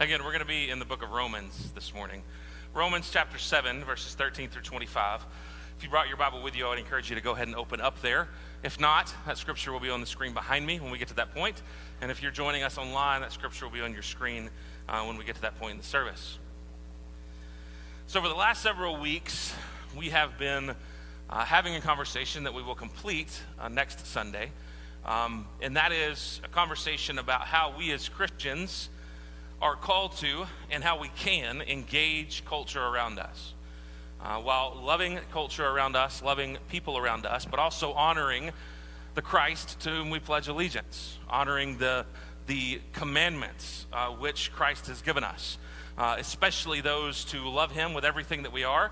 Again, we're going to be in the book of Romans this morning. Romans chapter 7, verses 13 through 25. If you brought your Bible with you, I would encourage you to go ahead and open up there. If not, that scripture will be on the screen behind me when we get to that point. And if you're joining us online, that scripture will be on your screen uh, when we get to that point in the service. So, over the last several weeks, we have been uh, having a conversation that we will complete uh, next Sunday. Um, and that is a conversation about how we as Christians are called to and how we can engage culture around us. Uh, while loving culture around us, loving people around us, but also honoring the Christ to whom we pledge allegiance, honoring the, the commandments uh, which Christ has given us, uh, especially those to love Him with everything that we are,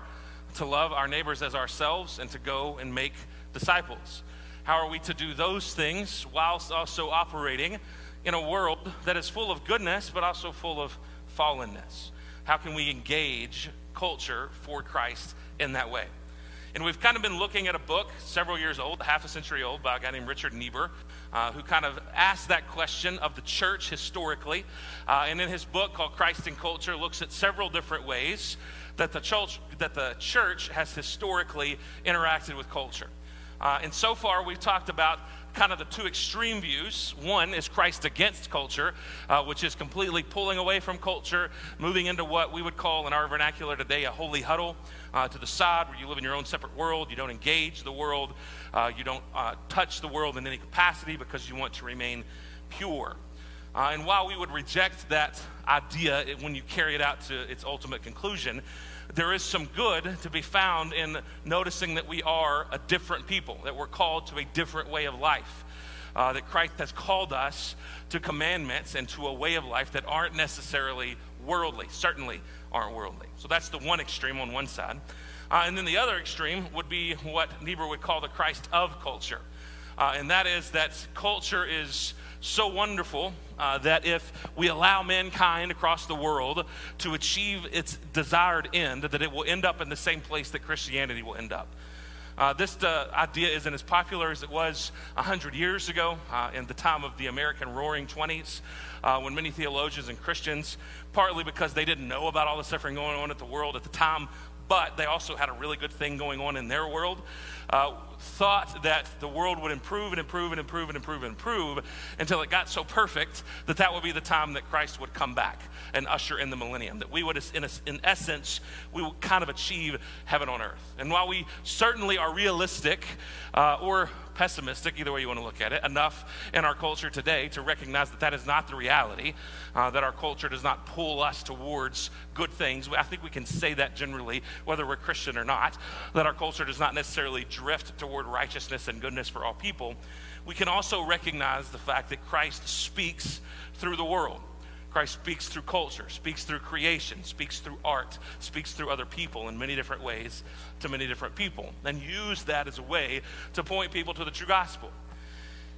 to love our neighbors as ourselves, and to go and make disciples. How are we to do those things whilst also operating in a world that is full of goodness, but also full of fallenness? How can we engage culture for Christ in that way? And we've kind of been looking at a book, several years old, half a century old, by a guy named Richard Niebuhr, uh, who kind of asked that question of the church historically. Uh, and in his book called Christ and Culture, looks at several different ways that the church, that the church has historically interacted with culture. Uh, and so far, we've talked about kind of the two extreme views. One is Christ against culture, uh, which is completely pulling away from culture, moving into what we would call in our vernacular today a holy huddle uh, to the side where you live in your own separate world. You don't engage the world, uh, you don't uh, touch the world in any capacity because you want to remain pure. Uh, and while we would reject that idea when you carry it out to its ultimate conclusion, there is some good to be found in noticing that we are a different people, that we're called to a different way of life. Uh, that Christ has called us to commandments and to a way of life that aren't necessarily worldly, certainly aren't worldly. So that's the one extreme on one side. Uh, and then the other extreme would be what Niebuhr would call the Christ of culture. Uh, and that is that culture is so wonderful uh, that if we allow mankind across the world to achieve its desired end, that it will end up in the same place that Christianity will end up. Uh, this uh, idea isn't as popular as it was 100 years ago uh, in the time of the American Roaring 20s, uh, when many theologians and Christians, partly because they didn't know about all the suffering going on at the world at the time, but they also had a really good thing going on in their world uh, thought that the world would improve and improve and improve and improve and improve until it got so perfect that that would be the time that Christ would come back and usher in the millennium. That we would, in, a, in essence, we would kind of achieve heaven on earth. And while we certainly are realistic uh, or pessimistic, either way you want to look at it, enough in our culture today to recognize that that is not the reality, uh, that our culture does not pull us towards good things. I think we can say that generally, whether we're Christian or not, that our culture does not necessarily drift toward righteousness and goodness for all people. We can also recognize the fact that Christ speaks through the world. Christ speaks through culture, speaks through creation, speaks through art, speaks through other people in many different ways to many different people, and use that as a way to point people to the true gospel.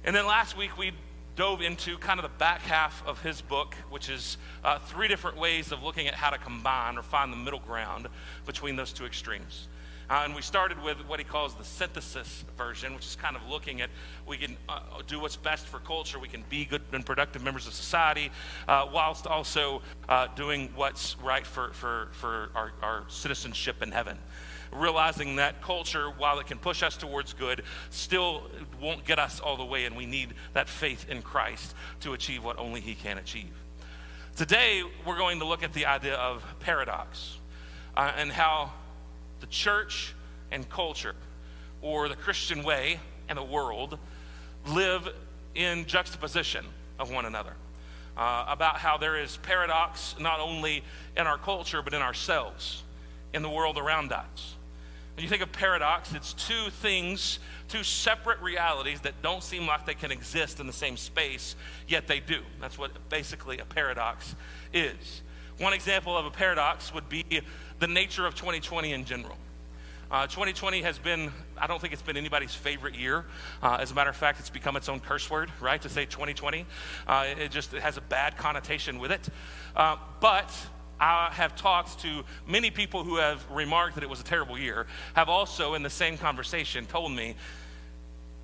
And then last week we dove into kind of the back half of his book, which is uh, three different ways of looking at how to combine or find the middle ground between those two extremes. Uh, and we started with what he calls the synthesis version, which is kind of looking at we can uh, do what's best for culture, we can be good and productive members of society, uh, whilst also uh, doing what's right for, for, for our, our citizenship in heaven realizing that culture, while it can push us towards good, still won't get us all the way, and we need that faith in Christ to achieve what only He can achieve. Today, we're going to look at the idea of paradox uh, and how the church and culture, or the Christian way and the world, live in juxtaposition of one another. Uh, about how there is paradox not only in our culture, but in ourselves, in the world around us. When you think of paradox, it's two things, two separate realities that don't seem like they can exist in the same space, yet they do. That's what basically a paradox is. One example of a paradox would be the nature of 2020 in general. Uh, 2020 has been, I don't think it's been anybody's favorite year. Uh, as a matter of fact, it's become its own curse word, right? To say 2020. Uh, it just it has a bad connotation with it. Uh, but I have talked to many people who have remarked that it was a terrible year, have also, in the same conversation, told me,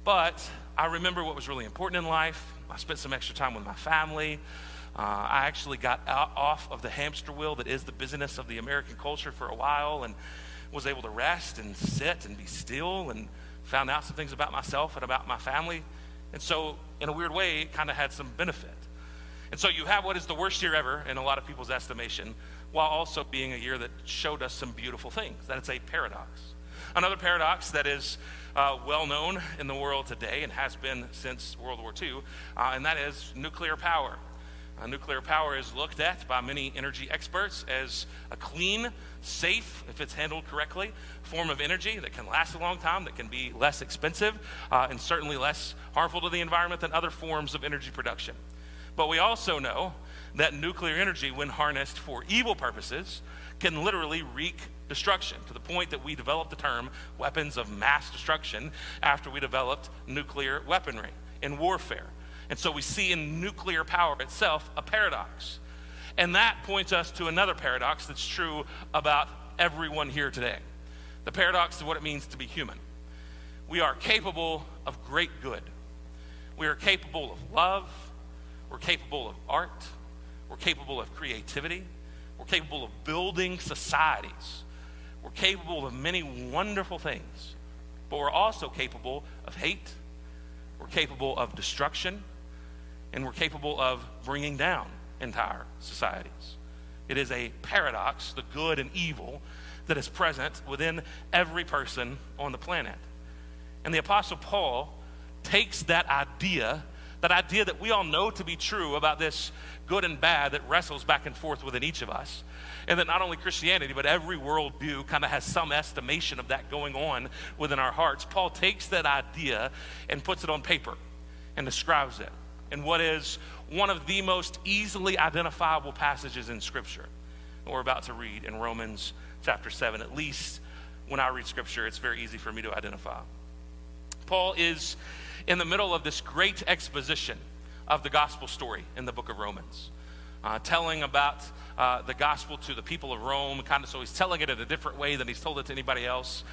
but I remember what was really important in life. I spent some extra time with my family. Uh, I actually got out, off of the hamster wheel that is the busyness of the American culture for a while and was able to rest and sit and be still and found out some things about myself and about my family. And so, in a weird way, it kind of had some benefit. And so, you have what is the worst year ever in a lot of people's estimation, while also being a year that showed us some beautiful things. That it's a paradox. Another paradox that is uh, well known in the world today and has been since World War II, uh, and that is nuclear power. Uh, nuclear power is looked at by many energy experts as a clean, safe, if it's handled correctly, form of energy that can last a long time, that can be less expensive, uh, and certainly less harmful to the environment than other forms of energy production. But we also know that nuclear energy, when harnessed for evil purposes, can literally wreak destruction to the point that we developed the term weapons of mass destruction after we developed nuclear weaponry in warfare. And so we see in nuclear power itself a paradox. And that points us to another paradox that's true about everyone here today. The paradox of what it means to be human. We are capable of great good, we are capable of love, we're capable of art, we're capable of creativity, we're capable of building societies, we're capable of many wonderful things, but we're also capable of hate, we're capable of destruction and we're capable of bringing down entire societies. It is a paradox, the good and evil, that is present within every person on the planet. And the Apostle Paul takes that idea, that idea that we all know to be true about this good and bad that wrestles back and forth within each of us, and that not only Christianity, but every worldview kind of has some estimation of that going on within our hearts. Paul takes that idea and puts it on paper and describes it in what is one of the most easily identifiable passages in Scripture that we're about to read in Romans chapter 7. At least when I read Scripture, it's very easy for me to identify. Paul is in the middle of this great exposition of the gospel story in the book of Romans, uh, telling about uh, the gospel to the people of Rome, kind of so he's telling it in a different way than he's told it to anybody else.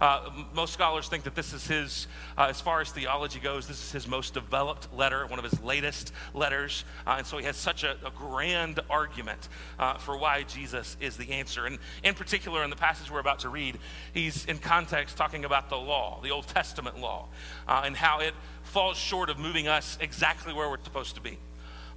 Uh, most scholars think that this is his, uh, as far as theology goes, this is his most developed letter, one of his latest letters. Uh, and so he has such a, a grand argument uh, for why Jesus is the answer. And in particular, in the passage we're about to read, he's in context talking about the law, the Old Testament law, uh, and how it falls short of moving us exactly where we're supposed to be.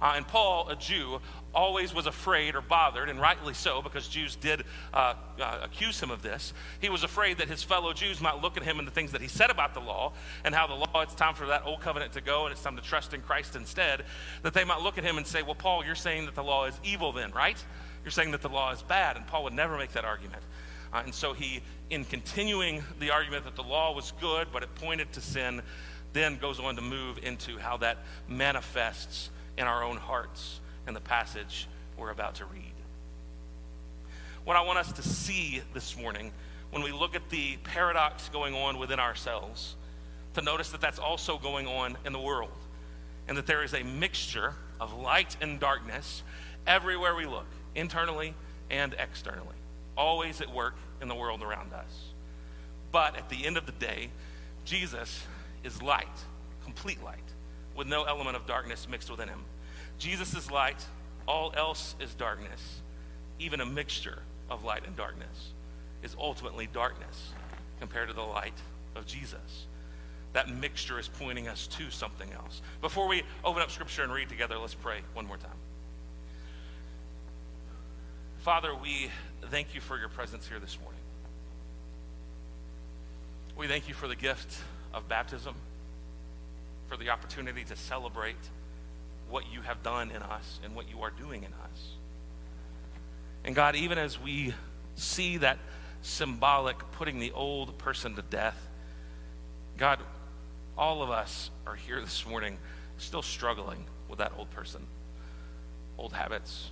Uh, and Paul, a Jew, always was afraid or bothered, and rightly so, because Jews did uh, uh, accuse him of this. He was afraid that his fellow Jews might look at him and the things that he said about the law and how the law, it's time for that old covenant to go and it's time to trust in Christ instead, that they might look at him and say, Well, Paul, you're saying that the law is evil then, right? You're saying that the law is bad. And Paul would never make that argument. Uh, and so he, in continuing the argument that the law was good, but it pointed to sin, then goes on to move into how that manifests in our own hearts in the passage we're about to read. What I want us to see this morning when we look at the paradox going on within ourselves, to notice that that's also going on in the world, and that there is a mixture of light and darkness everywhere we look, internally and externally, always at work in the world around us. But at the end of the day, Jesus is light, complete light, with no element of darkness mixed within him. Jesus is light, all else is darkness. Even a mixture of light and darkness is ultimately darkness compared to the light of Jesus. That mixture is pointing us to something else. Before we open up Scripture and read together, let's pray one more time. Father, we thank you for your presence here this morning. We thank you for the gift of baptism, for the opportunity to celebrate what you have done in us and what you are doing in us. And God, even as we see that symbolic putting the old person to death, God, all of us are here this morning still struggling with that old person, old habits,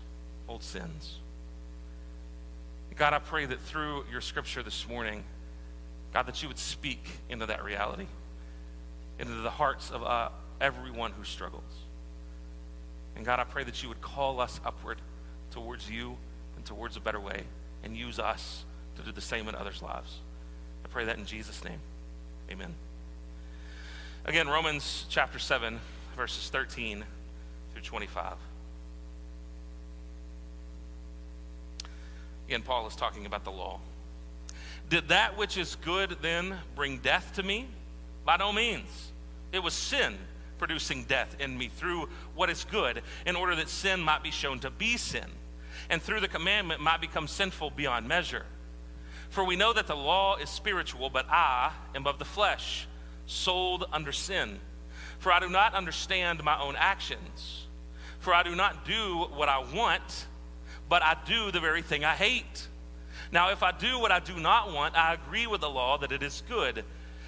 old sins. God, I pray that through your scripture this morning, God, that you would speak into that reality, into the hearts of uh, everyone who struggles. And God, I pray that you would call us upward towards you and towards a better way and use us to do the same in others' lives. I pray that in Jesus' name. Amen. Again, Romans chapter 7, verses 13 through 25. Again, Paul is talking about the law. Did that which is good then bring death to me? By no means. It was sin producing death in me through what is good, in order that sin might be shown to be sin, and through the commandment might become sinful beyond measure. For we know that the law is spiritual, but I am of the flesh, sold under sin. For I do not understand my own actions. For I do not do what I want, but I do the very thing I hate. Now, if I do what I do not want, I agree with the law that it is good.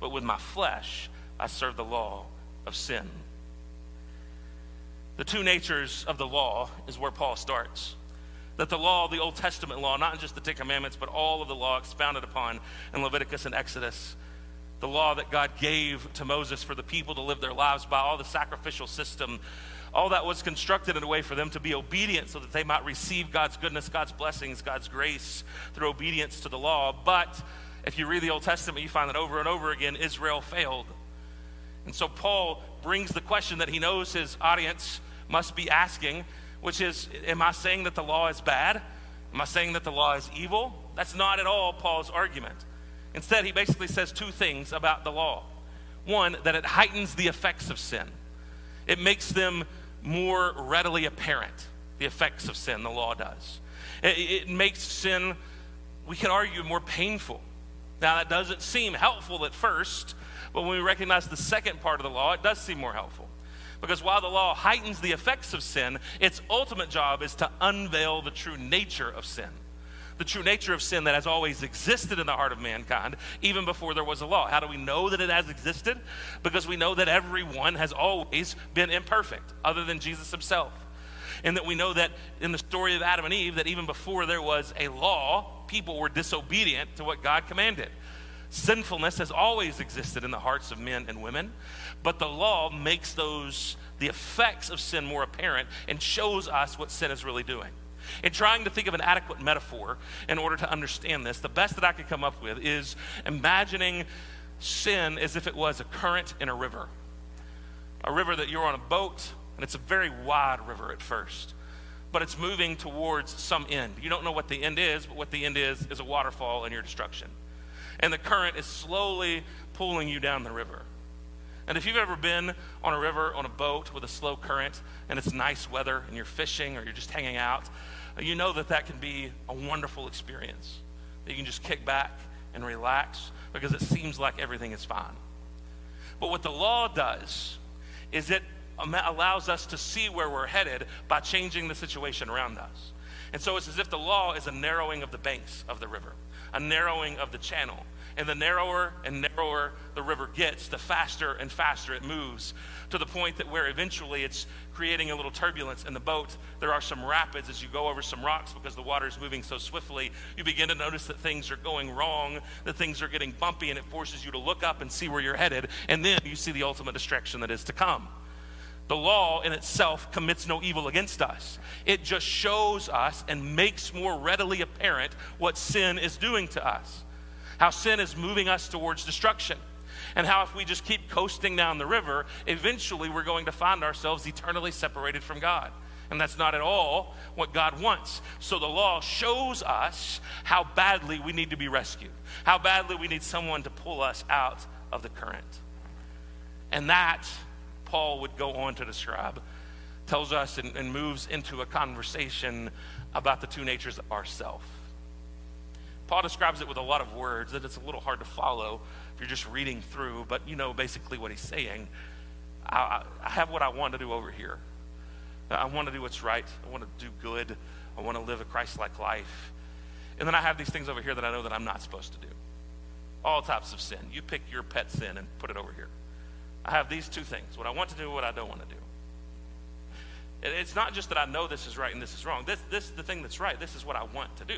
but with my flesh I serve the law of sin. The two natures of the law is where Paul starts. That the law, the Old Testament law, not just the Ten Commandments, but all of the law expounded upon in Leviticus and Exodus, the law that God gave to Moses for the people to live their lives by, all the sacrificial system, all that was constructed in a way for them to be obedient so that they might receive God's goodness, God's blessings, God's grace through obedience to the law. But if you read the Old Testament, you find that over and over again, Israel failed. And so Paul brings the question that he knows his audience must be asking, which is Am I saying that the law is bad? Am I saying that the law is evil? That's not at all Paul's argument. Instead, he basically says two things about the law. One, that it heightens the effects of sin, it makes them more readily apparent, the effects of sin, the law does. It, it makes sin, we can argue, more painful. Now, that doesn't seem helpful at first, but when we recognize the second part of the law, it does seem more helpful. Because while the law heightens the effects of sin, its ultimate job is to unveil the true nature of sin. The true nature of sin that has always existed in the heart of mankind, even before there was a law. How do we know that it has existed? Because we know that everyone has always been imperfect, other than Jesus himself. And that we know that in the story of Adam and Eve, that even before there was a law, people were disobedient to what God commanded. Sinfulness has always existed in the hearts of men and women, but the law makes those the effects of sin more apparent and shows us what sin is really doing. In trying to think of an adequate metaphor in order to understand this, the best that I could come up with is imagining sin as if it was a current in a river. A river that you're on a boat, and it's a very wide river at first but it's moving towards some end. You don't know what the end is, but what the end is is a waterfall and your destruction. And the current is slowly pulling you down the river. And if you've ever been on a river on a boat with a slow current and it's nice weather and you're fishing or you're just hanging out, you know that that can be a wonderful experience. That you can just kick back and relax because it seems like everything is fine. But what the law does is it Um, allows us to see where we're headed by changing the situation around us. And so it's as if the law is a narrowing of the banks of the river, a narrowing of the channel. And the narrower and narrower the river gets, the faster and faster it moves to the point that where eventually it's creating a little turbulence in the boat. There are some rapids as you go over some rocks because the water is moving so swiftly. You begin to notice that things are going wrong, that things are getting bumpy, and it forces you to look up and see where you're headed. And then you see the ultimate destruction that is to come. The law in itself commits no evil against us. It just shows us and makes more readily apparent what sin is doing to us. How sin is moving us towards destruction. And how, if we just keep coasting down the river, eventually we're going to find ourselves eternally separated from God. And that's not at all what God wants. So the law shows us how badly we need to be rescued, how badly we need someone to pull us out of the current. And that Paul would go on to describe, tells us and, and moves into a conversation about the two natures of ourself. Paul describes it with a lot of words that it's a little hard to follow if you're just reading through, but you know basically what he's saying. I, I have what I want to do over here. I want to do what's right. I want to do good. I want to live a Christ like life. And then I have these things over here that I know that I'm not supposed to do. All types of sin. You pick your pet sin and put it over here. I have these two things what I want to do, what I don't want to do. It's not just that I know this is right and this is wrong. This, this is the thing that's right. This is what I want to do.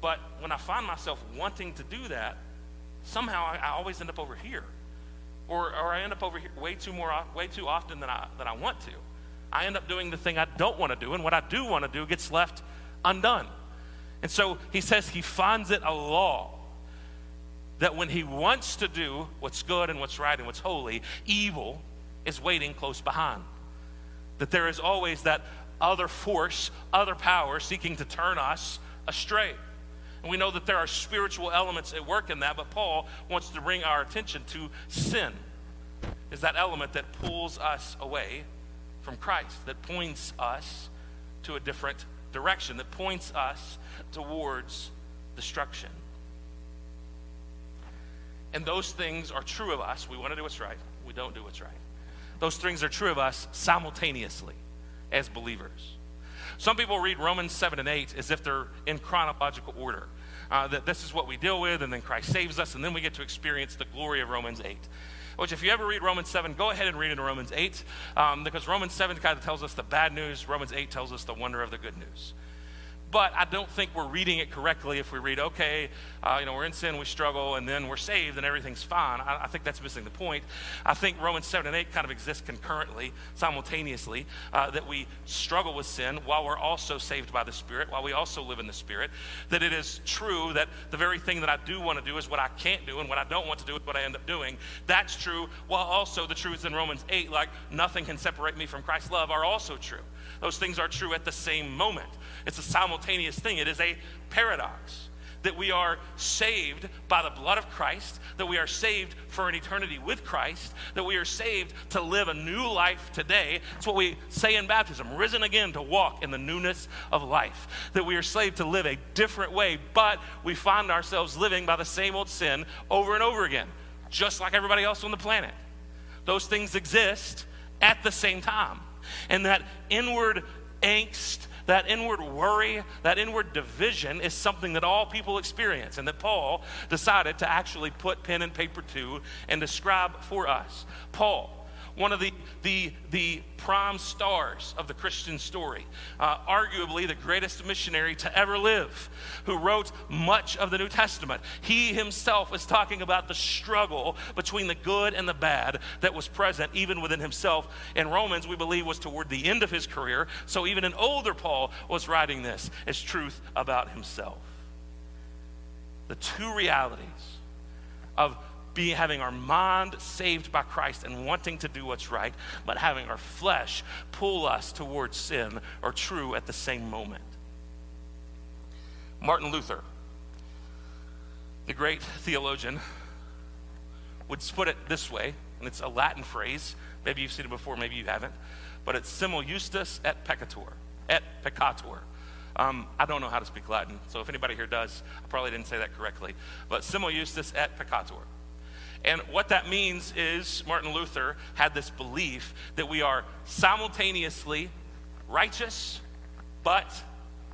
But when I find myself wanting to do that, somehow I, I always end up over here. Or, or I end up over here way too, more, way too often than I, than I want to. I end up doing the thing I don't want to do, and what I do want to do gets left undone. And so he says he finds it a law that when he wants to do what's good and what's right and what's holy, evil is waiting close behind. That there is always that other force, other power seeking to turn us astray. And we know that there are spiritual elements at work in that, but Paul wants to bring our attention to sin, is that element that pulls us away from Christ, that points us to a different direction, that points us towards destruction. And those things are true of us. We want to do what's right, we don't do what's right. Those things are true of us simultaneously as believers. Some people read Romans 7 and 8 as if they're in chronological order. Uh, that this is what we deal with, and then Christ saves us, and then we get to experience the glory of Romans 8. Which, if you ever read Romans 7, go ahead and read in Romans 8, um, because Romans 7 kind of tells us the bad news, Romans 8 tells us the wonder of the good news but I don't think we're reading it correctly if we read, okay, uh, you know, we're in sin, we struggle, and then we're saved and everything's fine. I, I, think that's missing the point. I think Romans 7 and 8 kind of exist concurrently, simultaneously, uh, that we struggle with sin while we're also saved by the Spirit, while we also live in the Spirit. That it is true that the very thing that I do want to do is what I can't do, and what I don't want to do is what I end up doing. That's true, while also the truths in Romans 8, like nothing can separate me from Christ's love, are also true. Those things are true at the same moment. It's a simultaneous thing, it is a paradox. That we are saved by the blood of Christ, that we are saved for an eternity with Christ, that we are saved to live a new life today. That's what we say in baptism risen again to walk in the newness of life. That we are saved to live a different way, but we find ourselves living by the same old sin over and over again, just like everybody else on the planet. Those things exist at the same time. And that inward angst, that inward worry, that inward division is something that all people experience, and that Paul decided to actually put pen and paper to and describe for us. Paul, one of the, the, the prime stars of the Christian story, uh, arguably the greatest missionary to ever live, who wrote much of the New Testament. He himself is talking about the struggle between the good and the bad that was present even within himself. In Romans, we believe was toward the end of his career, so even an older Paul was writing this as truth about himself. The two realities of be having our mind saved by Christ and wanting to do what's right, but having our flesh pull us towards sin are true at the same moment. Martin Luther, the great theologian, would put it this way, and it's a Latin phrase. Maybe you've seen it before, maybe you haven't, but it's simul justus et peccator, et peccator. Um, I don't know how to speak Latin, so if anybody here does, I probably didn't say that correctly. But simul justus et peccator. And what that means is Martin Luther had this belief that we are simultaneously righteous but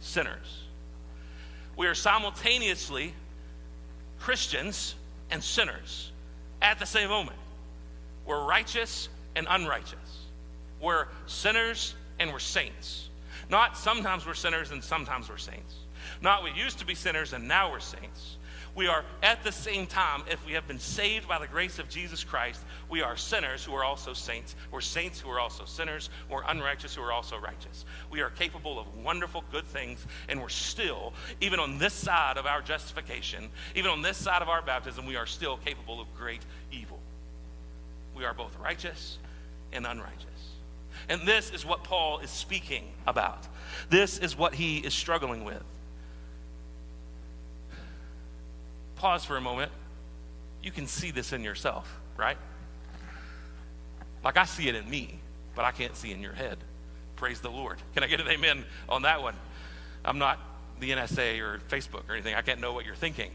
sinners. We are simultaneously Christians and sinners at the same moment. We're righteous and unrighteous. We're sinners and we're saints. Not sometimes we're sinners and sometimes we're saints. Not we used to be sinners and now we're saints we are at the same time, if we have been saved by the grace of Jesus Christ, we are sinners who are also saints. We're saints who are also sinners. We're unrighteous who are also righteous. We are capable of wonderful, good things, and we're still, even on this side of our justification, even on this side of our baptism, we are still capable of great evil. We are both righteous and unrighteous. And this is what Paul is speaking about. This is what he is struggling with. Pause for a moment. You can see this in yourself, right? Like I see it in me, but I can't see in your head. Praise the Lord. Can I get an amen on that one? I'm not the NSA or Facebook or anything. I can't know what you're thinking.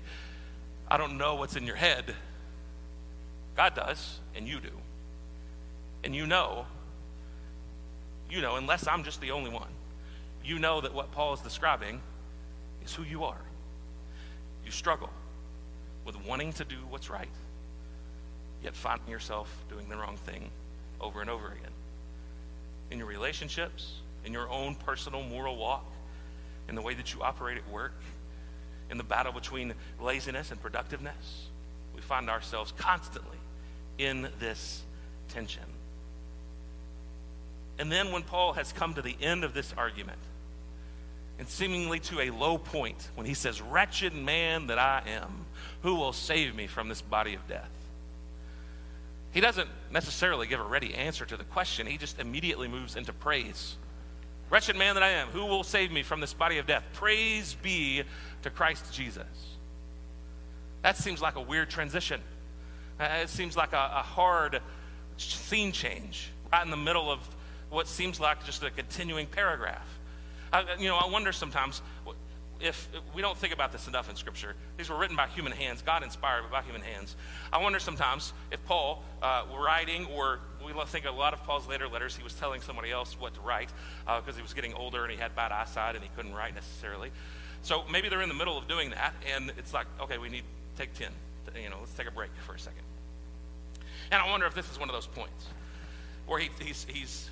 I don't know what's in your head. God does, and you do. And you know, you know, unless I'm just the only one, you know that what Paul is describing is who you are. You struggle with wanting to do what's right, yet finding yourself doing the wrong thing over and over again. In your relationships, in your own personal moral walk, in the way that you operate at work, in the battle between laziness and productiveness, we find ourselves constantly in this tension. And then when Paul has come to the end of this argument, and seemingly to a low point, when he says, Wretched man that I am, who will save me from this body of death? He doesn't necessarily give a ready answer to the question, he just immediately moves into praise. Wretched man that I am, who will save me from this body of death? Praise be to Christ Jesus. That seems like a weird transition. Uh, it seems like a, a hard scene change right in the middle of what seems like just a continuing paragraph. I, you know, I wonder sometimes if, if we don't think about this enough in Scripture. These were written by human hands, God inspired, but by human hands. I wonder sometimes if Paul, uh, writing, or we think a lot of Paul's later letters, he was telling somebody else what to write because uh, he was getting older and he had bad eyesight and he couldn't write necessarily. So maybe they're in the middle of doing that, and it's like, okay, we need take 10. You know, let's take a break for a second. And I wonder if this is one of those points where he, he's, he's,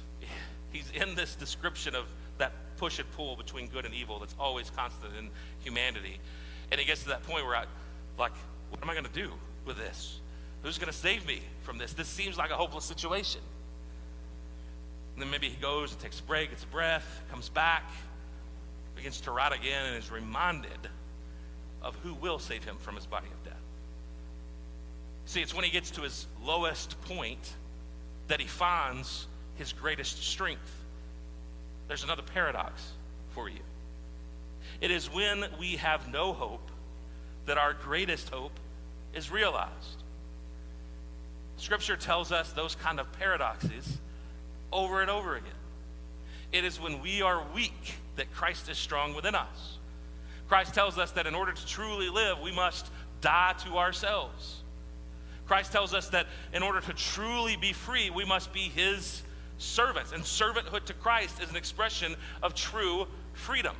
he's in this description of that push and pull between good and evil that's always constant in humanity. And it gets to that point where I, like, what am I going to do with this? Who's going to save me from this? This seems like a hopeless situation. And then maybe he goes and takes a break, gets a breath, comes back, begins to write again, and is reminded of who will save him from his body of death. See, it's when he gets to his lowest point that he finds his greatest strength. There's another paradox for you. It is when we have no hope that our greatest hope is realized. Scripture tells us those kind of paradoxes over and over again. It is when we are weak that Christ is strong within us. Christ tells us that in order to truly live, we must die to ourselves. Christ tells us that in order to truly be free, we must be his servants. And servanthood to Christ is an expression of true freedom.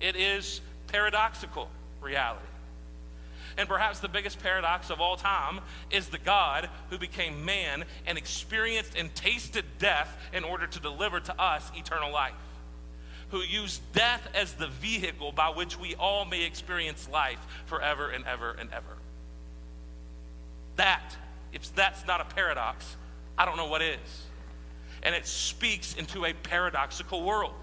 It is paradoxical reality. And perhaps the biggest paradox of all time is the God who became man and experienced and tasted death in order to deliver to us eternal life. Who used death as the vehicle by which we all may experience life forever and ever and ever. That, if that's not a paradox, I don't know what is. And it speaks into a paradoxical world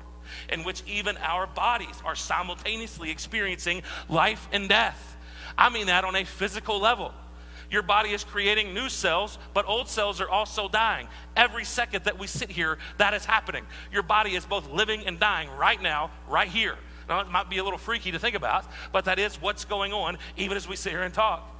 in which even our bodies are simultaneously experiencing life and death. I mean that on a physical level. Your body is creating new cells, but old cells are also dying. Every second that we sit here, that is happening. Your body is both living and dying right now, right here. Now, it might be a little freaky to think about, but that is what's going on even as we sit here and talk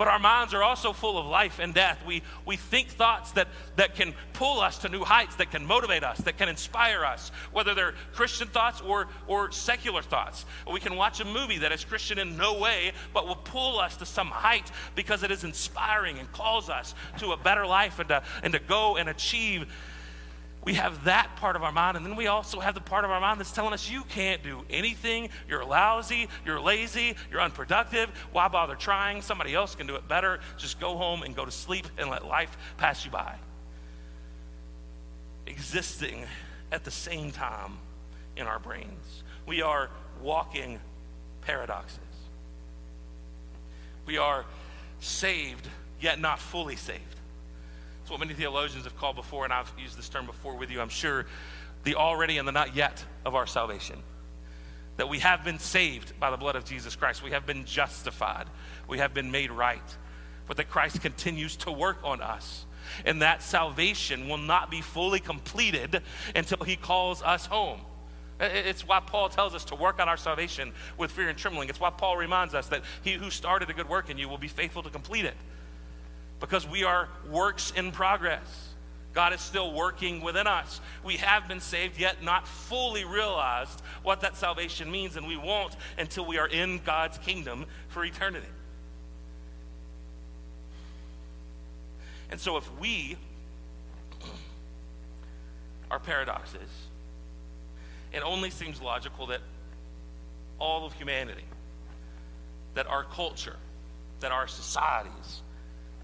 but our minds are also full of life and death. We, we think thoughts that, that can pull us to new heights, that can motivate us, that can inspire us, whether they're Christian thoughts or, or secular thoughts. We can watch a movie that is Christian in no way, but will pull us to some height because it is inspiring and calls us to a better life and to, and to go and achieve we have that part of our mind, and then we also have the part of our mind that's telling us you can't do anything. You're lousy, you're lazy, you're unproductive. Why bother trying? Somebody else can do it better. Just go home and go to sleep and let life pass you by. Existing at the same time in our brains. We are walking paradoxes. We are saved, yet not fully saved what many theologians have called before, and I've used this term before with you, I'm sure, the already and the not yet of our salvation. That we have been saved by the blood of Jesus Christ. We have been justified. We have been made right. But that Christ continues to work on us. And that salvation will not be fully completed until he calls us home. It's why Paul tells us to work on our salvation with fear and trembling. It's why Paul reminds us that he who started a good work in you will be faithful to complete it because we are works in progress. God is still working within us. We have been saved, yet not fully realized what that salvation means, and we won't until we are in God's kingdom for eternity. And so, if we are paradoxes, it only seems logical that all of humanity, that our culture, that our societies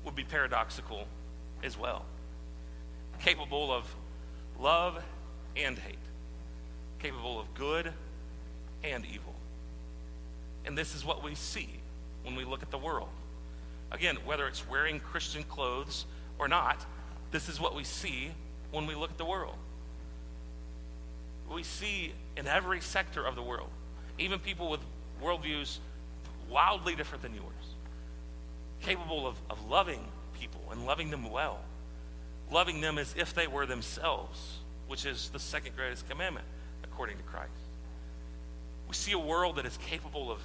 would be paradoxical as well capable of love and hate, capable of good and evil. And this is what we see when we look at the world. Again, whether it's wearing Christian clothes or not, this is what we see when we look at the world. We see in every sector of the world, even people with worldviews wildly different than yours, capable of, of loving people and loving them well loving them as if they were themselves, which is the second greatest commandment according to Christ. We see a world that is capable of,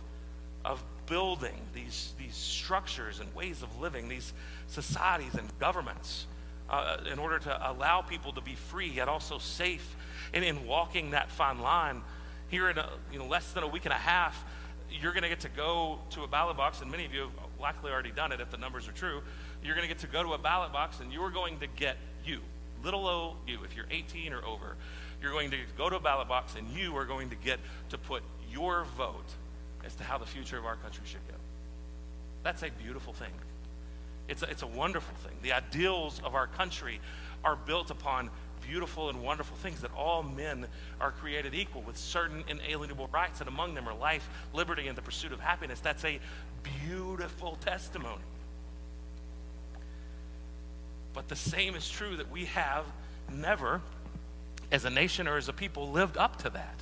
of building these, these structures and ways of living, these societies and governments, uh, in order to allow people to be free yet also safe. And in walking that fine line, here in a, you know, less than a week and a half, you're going to get to go to a ballot box, and many of you have likely already done it if the numbers are true you're going to get to go to a ballot box and you're going to get you, little o you, if you're 18 or over. You're going to go to a ballot box and you are going to get to put your vote as to how the future of our country should go. That's a beautiful thing. It's a, it's a wonderful thing. The ideals of our country are built upon beautiful and wonderful things that all men are created equal with certain inalienable rights, and among them are life, liberty, and the pursuit of happiness. That's a beautiful testimony. But the same is true that we have never, as a nation or as a people, lived up to that.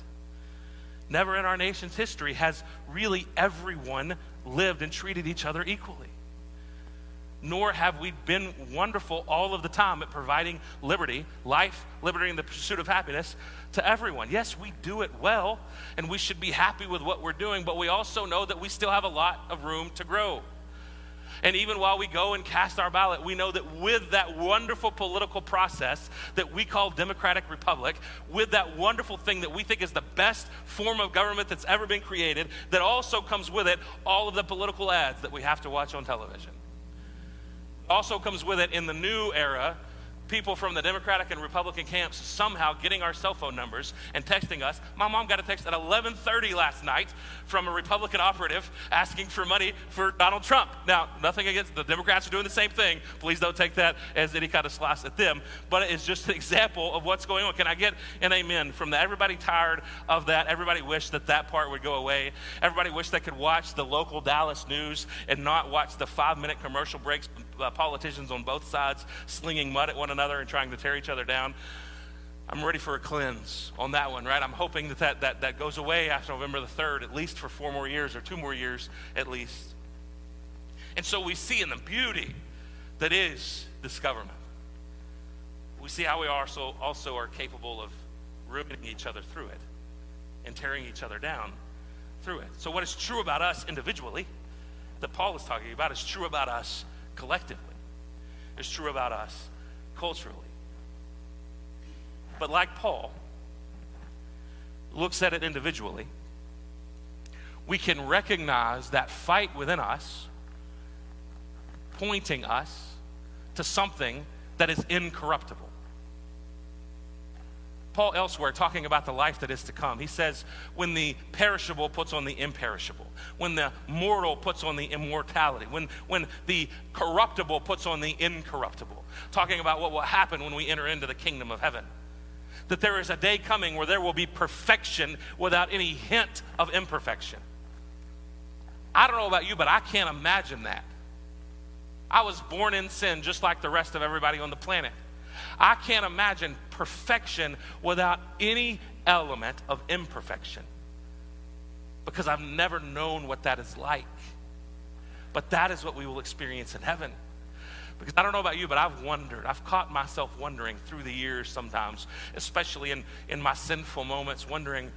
Never in our nation's history has really everyone lived and treated each other equally. Nor have we been wonderful all of the time at providing liberty, life, liberty, and the pursuit of happiness to everyone. Yes, we do it well, and we should be happy with what we're doing, but we also know that we still have a lot of room to grow. And even while we go and cast our ballot, we know that with that wonderful political process that we call Democratic Republic, with that wonderful thing that we think is the best form of government that's ever been created, that also comes with it all of the political ads that we have to watch on television. Also comes with it in the new era people from the Democratic and Republican camps somehow getting our cell phone numbers and texting us. My mom got a text at 11:30 last night from a Republican operative asking for money for Donald Trump. Now, nothing against the Democrats are doing the same thing. Please don't take that as any kind of slice at them, but it's just an example of what's going on. Can I get an amen from that? Everybody tired of that? Everybody wish that that part would go away. Everybody wish they could watch the local Dallas news and not watch the 5-minute commercial breaks uh, politicians on both sides slinging mud at one another and trying to tear each other down. I'm ready for a cleanse on that one, right? I'm hoping that that, that, that goes away after November the 3rd, at least for four more years or two more years at least. And so we see in the beauty that is this government. We see how we also, also are capable of ruining each other through it and tearing each other down through it. So, what is true about us individually that Paul is talking about is true about us collectively. It's true about us culturally. But like Paul looks at it individually, we can recognize that fight within us pointing us to something that is incorruptible. Paul elsewhere talking about the life that is to come. He says, when the perishable puts on the imperishable, when the mortal puts on the immortality, when, when the corruptible puts on the incorruptible. Talking about what will happen when we enter into the kingdom of heaven. That there is a day coming where there will be perfection without any hint of imperfection. I don't know about you, but I can't imagine that. I was born in sin just like the rest of everybody on the planet. I can't imagine perfection without any element of imperfection because I've never known what that is like. But that is what we will experience in heaven. Because I don't know about you, but I've wondered. I've caught myself wondering through the years sometimes, especially in, in my sinful moments, wondering,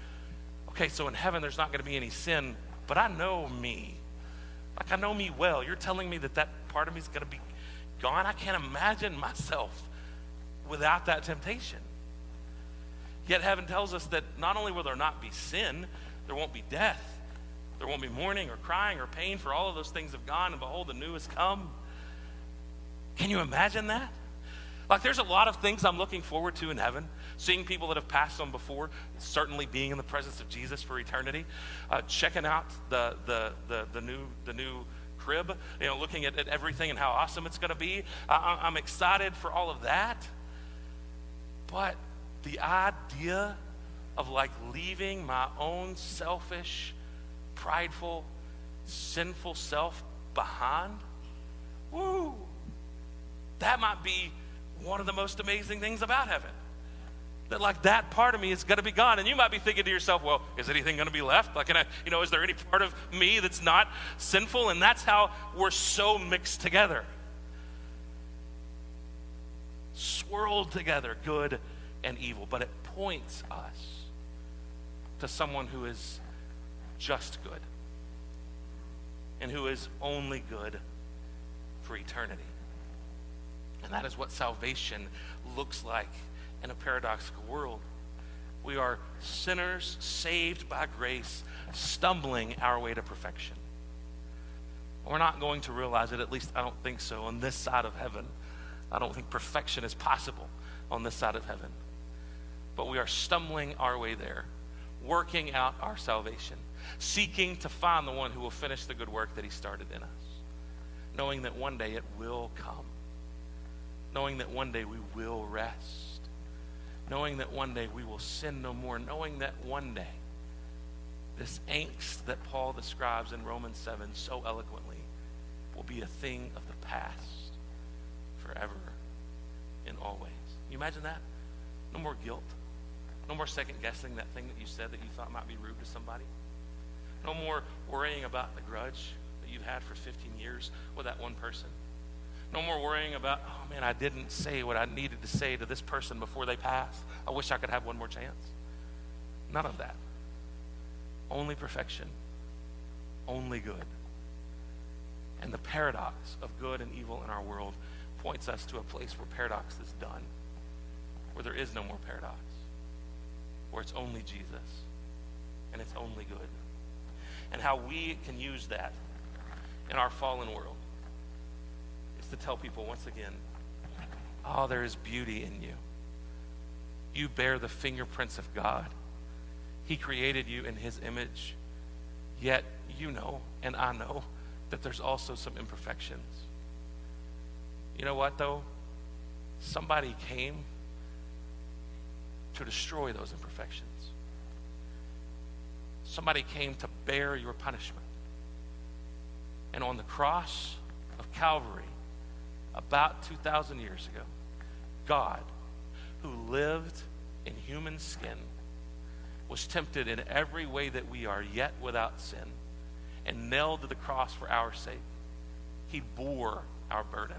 okay, so in heaven there's not going to be any sin, but I know me. Like I know me well. You're telling me that that part of me is going to be gone. I can't imagine myself without that temptation. Yet heaven tells us that not only will there not be sin, there won't be death, there won't be mourning or crying or pain, for all of those things have gone, and behold, the new has come. Can you imagine that? Like, there's a lot of things I'm looking forward to in heaven. Seeing people that have passed on before, certainly being in the presence of Jesus for eternity, uh, checking out the, the, the, the, new, the new crib, you know, looking at, at everything and how awesome it's going to be. I, I'm excited for all of that. But the idea of like leaving my own selfish, prideful, sinful self behind, woo, that might be one of the most amazing things about heaven. That like that part of me is going to be gone, and you might be thinking to yourself, "Well, is anything going to be left? Like, I, you know, is there any part of me that's not sinful?" And that's how we're so mixed together, swirled together, good and evil. But it points us to someone who is just good and who is only good for eternity. And that is what salvation looks like in a paradoxical world. We are sinners saved by grace, stumbling our way to perfection. We're not going to realize it, at least I don't think so, on this side of heaven. I don't think perfection is possible on this side of heaven. But we are stumbling our way there, working out our salvation, seeking to find the one who will finish the good work that he started in us, knowing that one day it will come knowing that one day we will rest, knowing that one day we will sin no more, knowing that one day this angst that Paul describes in Romans 7 so eloquently will be a thing of the past forever and always. You imagine that? No more guilt. No more second guessing that thing that you said that you thought might be rude to somebody. No more worrying about the grudge that you've had for 15 years with that one person. No more worrying about, oh man, I didn't say what I needed to say to this person before they passed. I wish I could have one more chance. None of that. Only perfection. Only good. And the paradox of good and evil in our world points us to a place where paradox is done, where there is no more paradox, where it's only Jesus and it's only good. And how we can use that in our fallen world is to tell people once again oh, there is beauty in you. You bear the fingerprints of God. He created you in His image. Yet you know, and I know, that there's also some imperfections. You know what, though? Somebody came to destroy those imperfections. Somebody came to bear your punishment. And on the cross of Calvary, about 2,000 years ago, God, who lived in human skin, was tempted in every way that we are, yet without sin, and nailed to the cross for our sake. He bore our burden.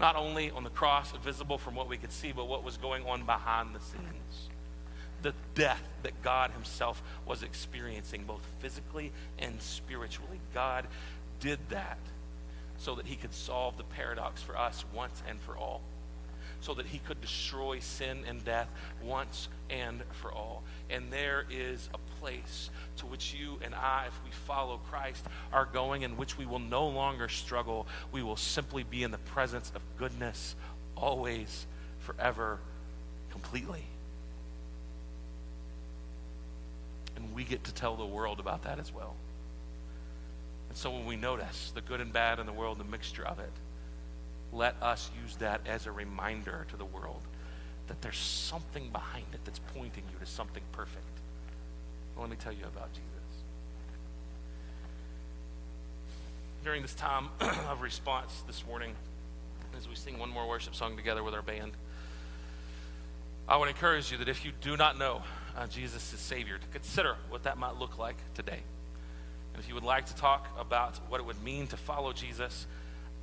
Not only on the cross, visible from what we could see, but what was going on behind the scenes. The death that God Himself was experiencing, both physically and spiritually. God did that so that he could solve the paradox for us once and for all, so that he could destroy sin and death once and for all. And there is a place to which you and I, if we follow Christ, are going, in which we will no longer struggle. We will simply be in the presence of goodness always, forever, completely. And we get to tell the world about that as well. And so when we notice the good and bad in the world, the mixture of it, let us use that as a reminder to the world that there's something behind it that's pointing you to something perfect. Well, let me tell you about Jesus. During this time of response this morning, as we sing one more worship song together with our band, I would encourage you that if you do not know uh, Jesus as Savior, to consider what that might look like today. And if you would like to talk about what it would mean to follow Jesus,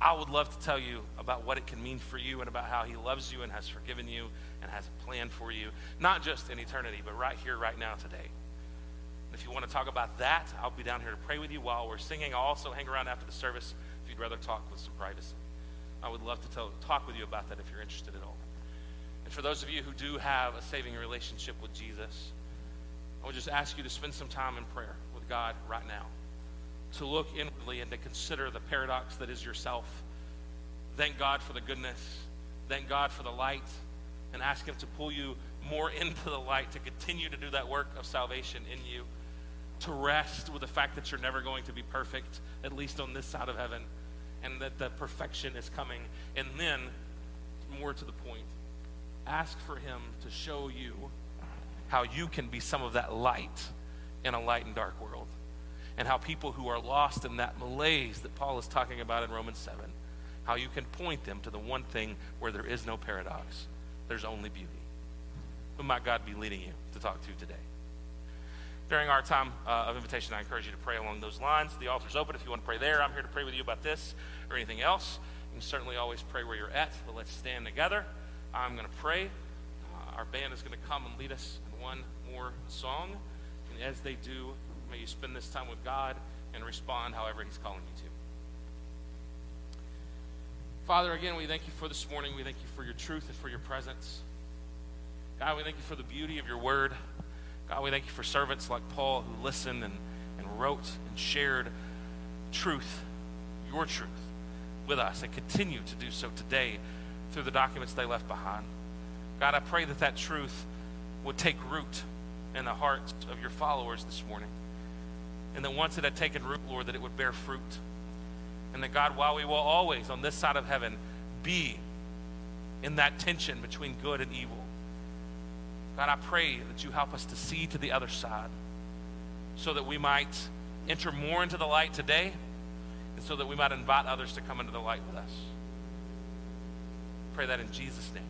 I would love to tell you about what it can mean for you and about how he loves you and has forgiven you and has a plan for you, not just in eternity, but right here, right now, today. If you want to talk about that, I'll be down here to pray with you while we're singing. I'll also hang around after the service if you'd rather talk with some privacy. I would love to tell, talk with you about that if you're interested at all. And for those of you who do have a saving relationship with Jesus, I would just ask you to spend some time in prayer with God right now, to look inwardly and to consider the paradox that is yourself. Thank God for the goodness, thank God for the light, and ask Him to pull you more into the light, to continue to do that work of salvation in you, to rest with the fact that you're never going to be perfect, at least on this side of heaven, and that the perfection is coming. And then, more to the point, ask for Him to show you how you can be some of that light in a light and dark world. And how people who are lost in that malaise that Paul is talking about in Romans 7, how you can point them to the one thing where there is no paradox, there's only beauty. Who might God be leading you to talk to today? During our time uh, of invitation, I encourage you to pray along those lines. The altar's open if you want to pray there. I'm here to pray with you about this or anything else. You can certainly always pray where you're at, but let's stand together. I'm going to pray. Uh, our band is going to come and lead us in one more song. And as they do, may you spend this time with God and respond however He's calling you to. Father, again, we thank you for this morning. We thank you for your truth and for your presence. God, we thank you for the beauty of your word. God, we thank you for servants like Paul who listened and, and wrote and shared truth, your truth, with us and continue to do so today through the documents they left behind. God, I pray that that truth would take root in the hearts of your followers this morning. And that once it had taken root, Lord, that it would bear fruit. And that, God, while we will always, on this side of heaven, be in that tension between good and evil, God, I pray that you help us to see to the other side so that we might enter more into the light today and so that we might invite others to come into the light with us. Pray that in Jesus' name.